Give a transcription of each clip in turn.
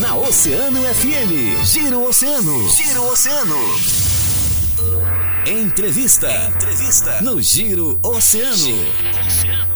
na Oceano FM. Giro Oceano. Giro Oceano. Entrevista. Entrevista. No Giro Oceano. Giro Oceano.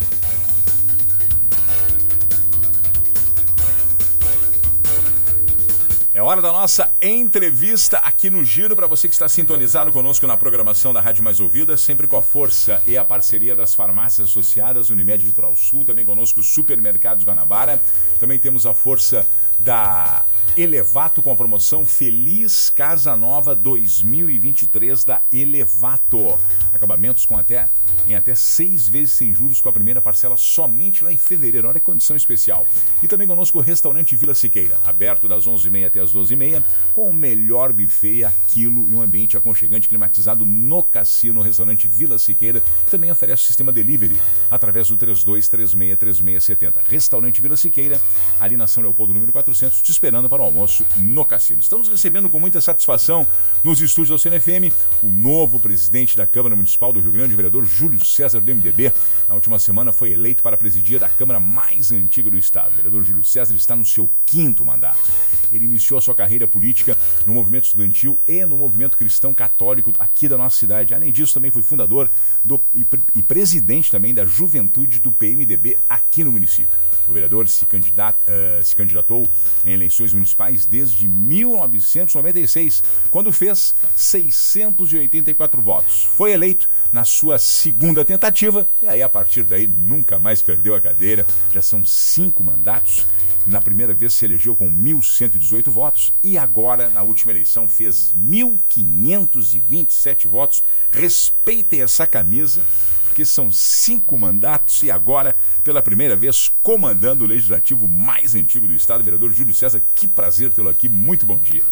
É hora da nossa entrevista aqui no Giro para você que está sintonizado conosco na programação da Rádio Mais Ouvida, sempre com a força e a parceria das farmácias associadas Unimed Litoral Sul, também conosco Supermercados Guanabara. Também temos a força da Elevato com a promoção Feliz Casa Nova 2023 da Elevato. Acabamentos com até em até seis vezes sem juros com a primeira parcela somente lá em fevereiro. Olha que condição especial. E também conosco o restaurante Vila Siqueira, aberto das 11h30 até às 12h30, com o melhor buffet, aquilo e um ambiente aconchegante climatizado no cassino, restaurante Vila Siqueira, que também oferece o sistema delivery através do 32363670. Restaurante Vila Siqueira, ali na São Leopoldo, número 400, te esperando para o almoço no cassino. Estamos recebendo com muita satisfação nos estúdios da CNFM o novo presidente da Câmara Municipal do Rio Grande, o vereador Júlio César do MDB. Na última semana foi eleito para presidir a Câmara mais antiga do Estado. O vereador Júlio César está no seu quinto mandato. Ele iniciou iniciou a sua carreira política no movimento estudantil e no movimento cristão católico aqui da nossa cidade. Além disso, também foi fundador do, e, e presidente também da juventude do PMDB aqui no município. O vereador se, candidat, uh, se candidatou em eleições municipais desde 1996, quando fez 684 votos. Foi eleito na sua segunda tentativa e aí, a partir daí, nunca mais perdeu a cadeira. Já são cinco mandatos na primeira vez se elegeu com 1.118 votos e agora, na última eleição, fez 1.527 votos. Respeitem essa camisa, porque são cinco mandatos e agora, pela primeira vez, comandando o legislativo mais antigo do Estado, vereador Júlio César. Que prazer tê-lo aqui. Muito bom dia.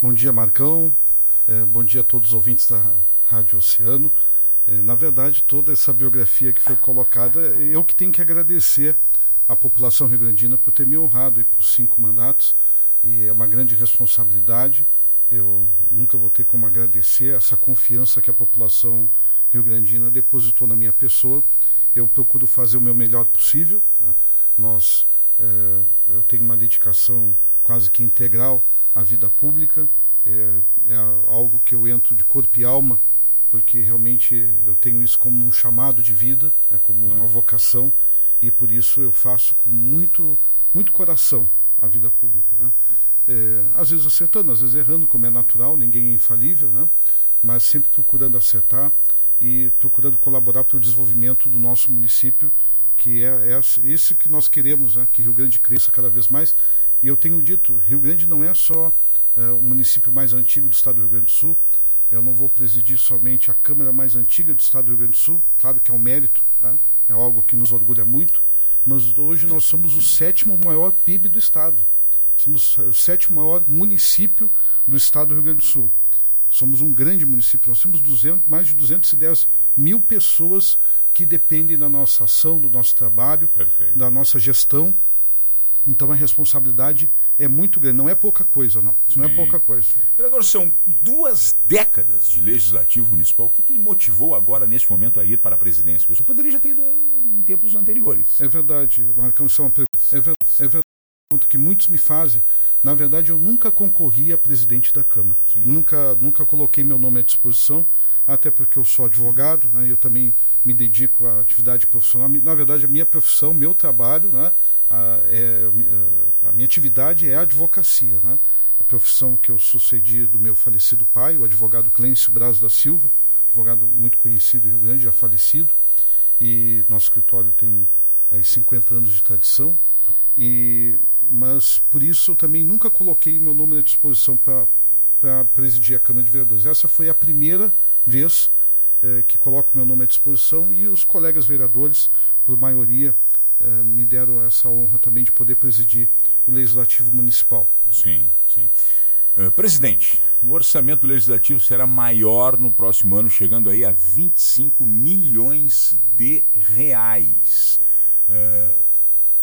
Bom dia, Marcão. É, bom dia a todos os ouvintes da Rádio Oceano. É, na verdade, toda essa biografia que foi colocada, eu que tenho que agradecer a população rio-grandina por ter me honrado por cinco mandatos e é uma grande responsabilidade. Eu nunca vou ter como agradecer essa confiança que a população rio-grandina depositou na minha pessoa. Eu procuro fazer o meu melhor possível. Tá? Nós, é, eu tenho uma dedicação quase que integral à vida pública. É, é algo que eu entro de corpo e alma, porque realmente eu tenho isso como um chamado de vida, é como uma vocação e por isso eu faço com muito, muito coração a vida pública. Né? É, às vezes acertando, às vezes errando, como é natural, ninguém é infalível, né? mas sempre procurando acertar e procurando colaborar para o desenvolvimento do nosso município, que é, é esse que nós queremos, né? que Rio Grande cresça cada vez mais. E eu tenho dito, Rio Grande não é só é, o município mais antigo do estado do Rio Grande do Sul, eu não vou presidir somente a Câmara mais antiga do estado do Rio Grande do Sul, claro que é um mérito, né? É algo que nos orgulha muito, mas hoje nós somos o sétimo maior PIB do estado. Somos o sétimo maior município do estado do Rio Grande do Sul. Somos um grande município, nós temos 200, mais de 210 mil pessoas que dependem da nossa ação, do nosso trabalho, Perfeito. da nossa gestão então a responsabilidade é muito grande, não é pouca coisa, não. Sim. Não é pouca coisa. Vereador, são duas décadas de legislativo municipal. O que, que lhe motivou agora, nesse momento, a ir para a presidência? pessoal poderia já ter ido em tempos anteriores. É verdade, Marcão, isso é uma. É, ver, é verdade que muitos me fazem. Na verdade, eu nunca concorri a presidente da Câmara. Nunca, nunca coloquei meu nome à disposição, até porque eu sou advogado, né, eu também me dedico à atividade profissional. Na verdade, a minha profissão, meu trabalho, né, a, é, a minha atividade é a advocacia. Né? A profissão que eu sucedi do meu falecido pai, o advogado Clêncio Braz da Silva, advogado muito conhecido em Rio Grande, já falecido. E nosso escritório tem aí 50 anos de tradição. E, mas por isso eu também nunca coloquei meu nome à disposição para presidir a Câmara de Vereadores. Essa foi a primeira vez eh, que coloco meu nome à disposição e os colegas vereadores, por maioria, eh, me deram essa honra também de poder presidir o Legislativo Municipal. Sim, sim. Uh, presidente, o orçamento legislativo será maior no próximo ano, chegando aí a 25 milhões de reais. Uh,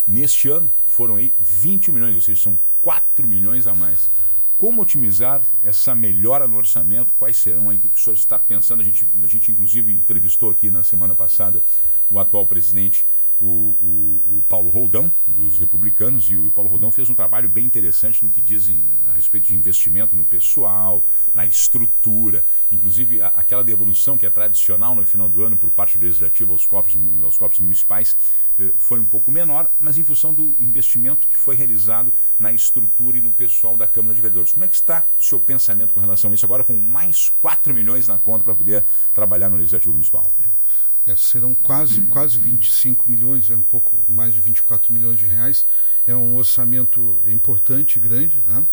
neste ano foram aí 21 milhões, ou seja, são 4 milhões a mais. Como otimizar essa melhora no orçamento? Quais serão aí? O que o senhor está pensando? A gente, a gente inclusive entrevistou aqui na semana passada o atual presidente o, o, o, Paulo Roldão, dos republicanos, e o Paulo Roldão fez um trabalho bem interessante no que dizem a respeito de investimento no pessoal, na estrutura, inclusive a, aquela devolução que é tradicional no final do ano por parte do Legislativo aos cofres, aos cofres municipais eh, foi um pouco menor, mas em função do investimento que foi realizado na estrutura e no pessoal da Câmara de Vereadores. Como é que está o seu pensamento com relação a isso agora com mais 4 milhões na conta para poder trabalhar no Legislativo Municipal? É, serão quase, quase 25 milhões, é um pouco mais de 24 milhões de reais. É um orçamento importante, grande. Né?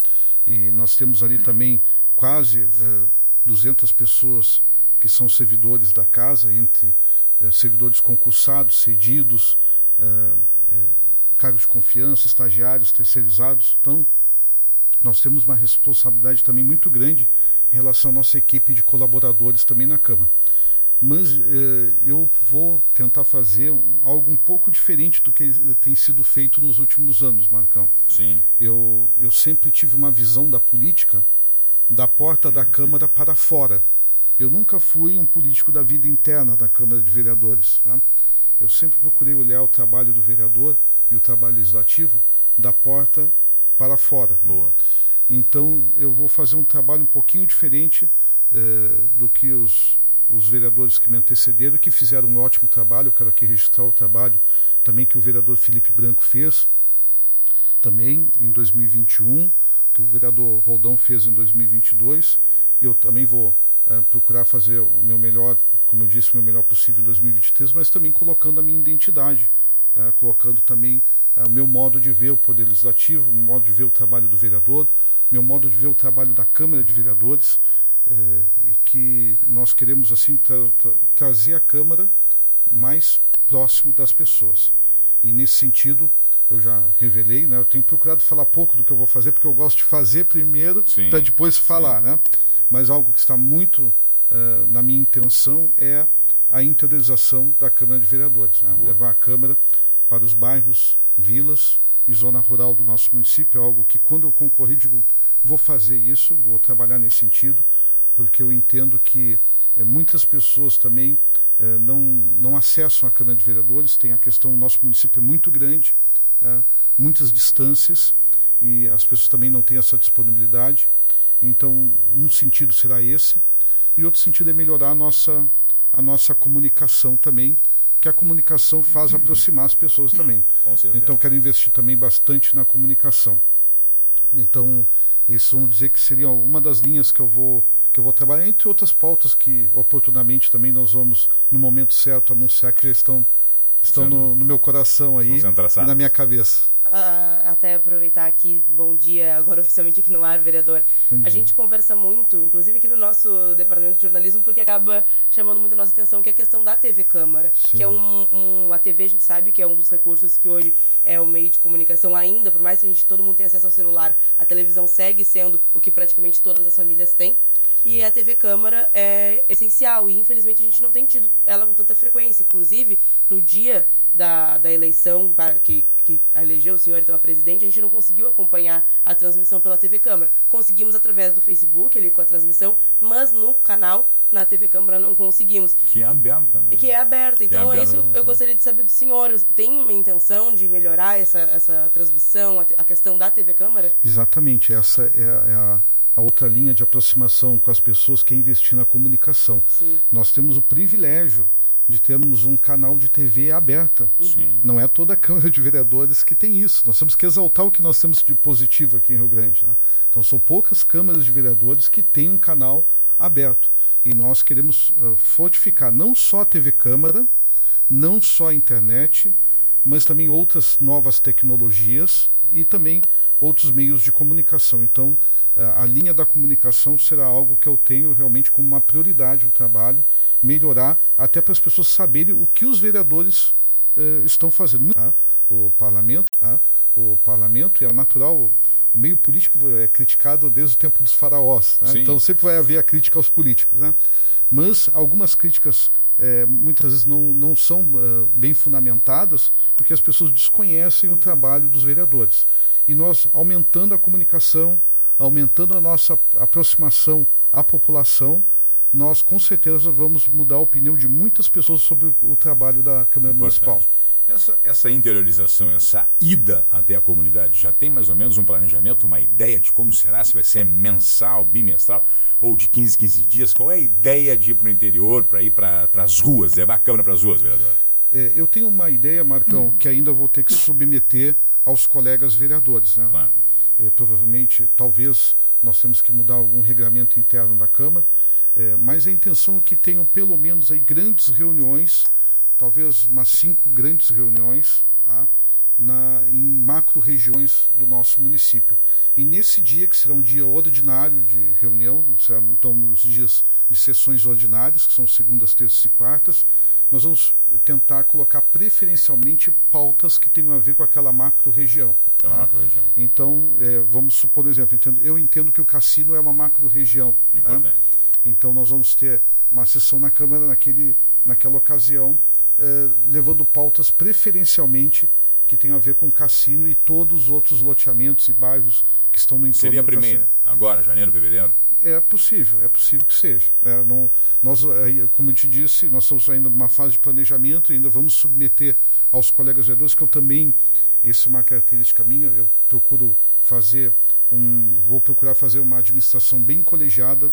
E nós temos ali também quase eh, 200 pessoas que são servidores da casa, entre uh, servidores concursados, cedidos, uh, cargos de confiança, estagiários, terceirizados. Então, nós temos uma responsabilidade também muito grande em relação à nossa equipe de colaboradores também na Câmara mas eh, eu vou tentar fazer um, algo um pouco diferente do que tem sido feito nos últimos anos, Marcão. Sim. Eu, eu sempre tive uma visão da política da porta da Câmara para fora. Eu nunca fui um político da vida interna da Câmara de Vereadores. Tá? Eu sempre procurei olhar o trabalho do vereador e o trabalho legislativo da porta para fora. Boa. Então eu vou fazer um trabalho um pouquinho diferente eh, do que os os vereadores que me antecederam, que fizeram um ótimo trabalho. Eu quero aqui registrar o trabalho também que o vereador Felipe Branco fez, também em 2021, que o vereador Roldão fez em 2022. Eu também vou uh, procurar fazer o meu melhor, como eu disse, o meu melhor possível em 2023, mas também colocando a minha identidade, né? colocando também uh, o meu modo de ver o Poder Legislativo, o modo de ver o trabalho do vereador, meu modo de ver o trabalho da Câmara de Vereadores é, e que nós queremos assim tra tra trazer a Câmara mais próximo das pessoas. E nesse sentido, eu já revelei, né? Eu tenho procurado falar pouco do que eu vou fazer, porque eu gosto de fazer primeiro para depois falar, sim. né? Mas algo que está muito uh, na minha intenção é a interiorização da Câmara de Vereadores, né? levar a Câmara para os bairros, vilas e zona rural do nosso município, é algo que quando eu concorri digo, vou fazer isso, vou trabalhar nesse sentido, porque eu entendo que é, muitas pessoas também é, não, não acessam a Câmara de Vereadores, tem a questão, o nosso município é muito grande, é, muitas distâncias, e as pessoas também não têm essa disponibilidade. Então, um sentido será esse, e outro sentido é melhorar a nossa, a nossa comunicação também, que a comunicação faz aproximar as pessoas também. Então, quero investir também bastante na comunicação. Então, esses vamos dizer que seria uma das linhas que eu vou que eu vou trabalhar, entre outras pautas que oportunamente também nós vamos, no momento certo, anunciar que já estão, estão no, no meu coração aí e na minha cabeça. Uh, até aproveitar aqui, bom dia, agora oficialmente aqui no ar, vereador. A gente conversa muito, inclusive aqui no nosso departamento de jornalismo, porque acaba chamando muito a nossa atenção, que é a questão da TV Câmara, Sim. que é um, um, A TV a gente sabe que é um dos recursos que hoje é o meio de comunicação ainda, por mais que a gente todo mundo tenha acesso ao celular, a televisão segue sendo o que praticamente todas as famílias têm. E a TV Câmara é essencial. E infelizmente a gente não tem tido ela com tanta frequência. Inclusive, no dia da, da eleição para que, que elegeu o senhor então a presidente, a gente não conseguiu acompanhar a transmissão pela TV Câmara. Conseguimos através do Facebook, ali com a transmissão, mas no canal na TV Câmara não conseguimos. Que é aberta, né? Que é aberta. Então, é, é isso eu gostaria de saber do senhor. Tem uma intenção de melhorar essa, essa transmissão, a, a questão da TV Câmara? Exatamente. Essa é, é a a outra linha de aproximação com as pessoas que é investir na comunicação. Sim. Nós temos o privilégio de termos um canal de TV aberta. Sim. Não é toda a Câmara de Vereadores que tem isso. Nós temos que exaltar o que nós temos de positivo aqui em Rio Grande. Né? Então, são poucas câmaras de vereadores que têm um canal aberto. E nós queremos uh, fortificar não só a TV Câmara, não só a internet, mas também outras novas tecnologias e também outros meios de comunicação. Então, a linha da comunicação será algo que eu tenho realmente como uma prioridade no trabalho, melhorar até para as pessoas saberem o que os vereadores eh, estão fazendo. Tá? O parlamento, tá? o parlamento é natural. O meio político é criticado desde o tempo dos faraós, né? então sempre vai haver a crítica aos políticos, né? Mas algumas críticas eh, muitas vezes não, não são uh, bem fundamentadas porque as pessoas desconhecem o trabalho dos vereadores. E nós aumentando a comunicação, aumentando a nossa aproximação à população, nós com certeza vamos mudar a opinião de muitas pessoas sobre o trabalho da Câmara Importante. Municipal. Essa, essa interiorização, essa ida até a comunidade, já tem mais ou menos um planejamento, uma ideia de como será? Se vai ser mensal, bimestral ou de 15, 15 dias? Qual é a ideia de ir para o interior, para ir para as ruas, levar a Câmara para as ruas, vereador? É, eu tenho uma ideia, Marcão, que ainda vou ter que submeter aos colegas vereadores. Né? Claro. É, provavelmente, talvez, nós temos que mudar algum regulamento interno da Câmara, é, mas a intenção é que tenham pelo menos aí grandes reuniões talvez umas cinco grandes reuniões tá? Na, em macro regiões do nosso município. E nesse dia, que será um dia ordinário de reunião, será, então nos dias de sessões ordinárias, que são segundas, terças e quartas, nós vamos tentar colocar preferencialmente pautas que tenham a ver com aquela macro região. Tá? macro -região. Então, é, vamos supor, por exemplo, entendo, eu entendo que o cassino é uma macro região. Tá? Então, nós vamos ter uma sessão na Câmara naquele, naquela ocasião eh, levando pautas preferencialmente que tem a ver com cassino e todos os outros loteamentos e bairros que estão no entorno Seria a primeira, agora, janeiro, fevereiro? É possível, é possível que seja. É, não, nós, como eu te disse, nós estamos ainda numa fase de planejamento e ainda vamos submeter aos colegas vereadores, que eu também, essa é uma característica minha, eu procuro fazer um, vou procurar fazer uma administração bem colegiada,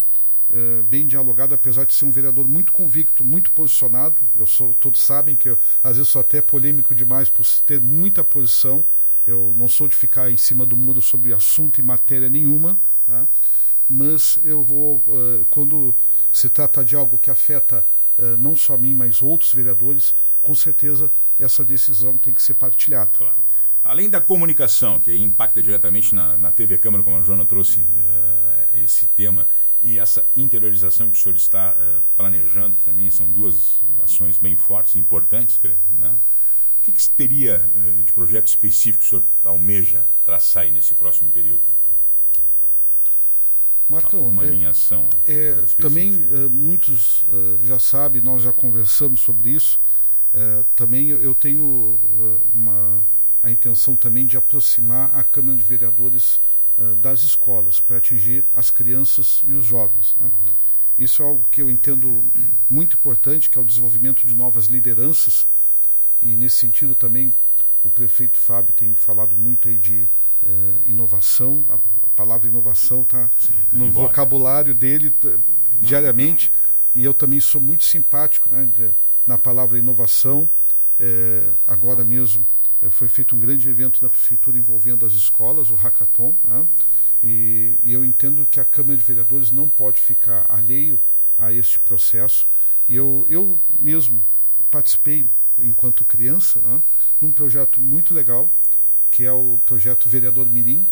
eh, bem dialogado, apesar de ser um vereador muito convicto, muito posicionado. Eu sou, todos sabem que eu, às vezes sou até polêmico demais por ter muita posição. Eu não sou de ficar em cima do muro sobre assunto e matéria nenhuma, tá? mas eu vou, uh, quando se trata de algo que afeta uh, não só mim, mas outros vereadores, com certeza essa decisão tem que ser partilhada. Claro. Além da comunicação, que impacta diretamente na, na TV Câmara, como a Joana trouxe uh, esse tema, e essa interiorização que o senhor está uh, planejando, que também são duas ações bem fortes e importantes, né? o que, que teria uh, de projeto específico que o senhor almeja traçar aí nesse próximo período? Marcão, uma é, alinhação. É, também uh, muitos já sabem, nós já conversamos sobre isso. também eu tenho uma, a intenção também de aproximar a Câmara de Vereadores uh, das escolas para atingir as crianças e os jovens. Né? Isso é algo que eu entendo muito importante, que é o desenvolvimento de novas lideranças e nesse sentido também o prefeito Fábio tem falado muito aí de uh, inovação, a, a, palavra inovação está tá no vocabulário dele diariamente e eu também sou muito simpático né, de, na palavra inovação. É, agora mesmo eh, foi feito um grande evento da prefeitura envolvendo as escolas, o Hackathon, né? e, e, eu entendo que a Câmara de Vereadores não pode ficar alheio a este processo. E eu, eu mesmo participei, enquanto criança, né? num projeto muito legal, que é o projeto Vereador Mirim.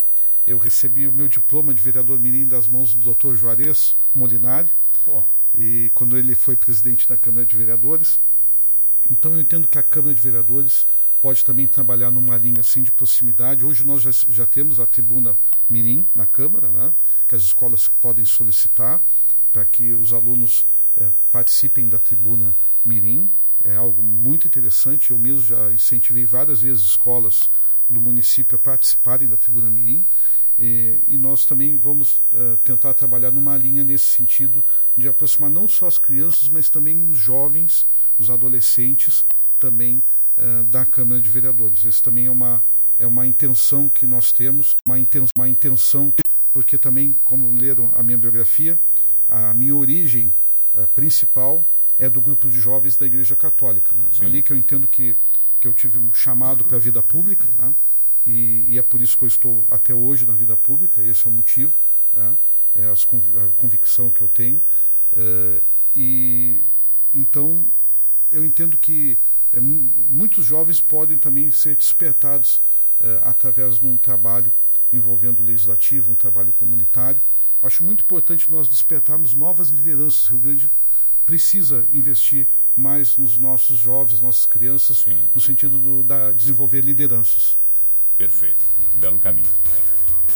Eu recebi o meu diploma de vereador Mirim das mãos do Dr. Juarez Molinari, oh. e quando ele foi presidente da Câmara de Vereadores. Então eu entendo que a Câmara de Vereadores pode também trabalhar numa linha assim de proximidade. Hoje nós já, já temos a tribuna Mirim na Câmara, né, que as escolas podem solicitar para que os alunos eh, participem da tribuna Mirim. É algo muito interessante. Eu mesmo já incentivei várias vezes escolas do município a participarem da tribuna Mirim. E, e nós também vamos uh, tentar trabalhar numa linha nesse sentido de aproximar não só as crianças, mas também os jovens, os adolescentes também uh, da Câmara de Vereadores. Isso também é uma, é uma intenção que nós temos, uma, inten uma intenção, porque também, como leram a minha biografia, a minha origem uh, principal é do grupo de jovens da Igreja Católica. Né? Ali que eu entendo que, que eu tive um chamado para a vida pública, né? e, e, é por isso que eu estou até hoje na vida pública, esse é o motivo, né? é as a convicção que eu tenho. Uh, e então eu entendo que é, muitos jovens podem também ser despertados é, através de um trabalho envolvendo o legislativo, um trabalho comunitário. Acho muito importante nós despertarmos novas lideranças. O Rio Grande precisa investir mais nos nossos jovens, nossas crianças, Sim. no sentido de desenvolver lideranças. Perfeito. Belo caminho.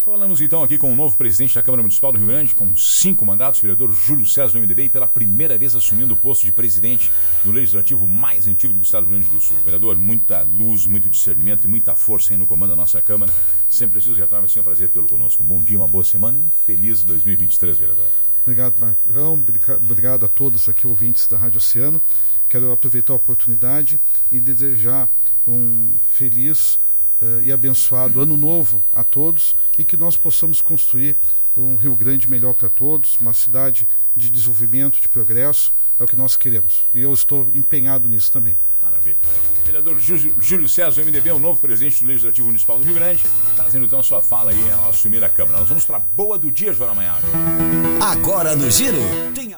Falamos então aqui com o novo presidente da Câmara Municipal do Rio Grande, com cinco mandatos, vereador Júlio César do MDB, e pela primeira vez assumindo o posto de presidente do Legislativo mais antigo do Estado do Rio Grande do Sul. Vereador, muita luz, muito discernimento e muita força aí no comando da nossa Câmara. Sempre preciso retornar, vai ser um prazer tê-lo conosco. Um bom dia, uma boa semana e um feliz 2023, vereador. Obrigado, Marcão. Obrigado a todos aqui, ouvintes da Rádio Oceano. Quero aproveitar a oportunidade e desejar um feliz uh, e abençoado ano novo a todos e que nós possamos construir um Rio Grande melhor para todos, uma cidade de desenvolvimento, de progresso, é o que nós queremos. E eu estou empenhado nisso também. Maravilha. Vereador Júlio César, MDB, o novo presidente do Legislativo Municipal do Rio Grande, trazendo então a sua fala aí ao assumir a Câmara. Nós vamos para a boa do dia, Joana Manhã. Agora no Giro, tem a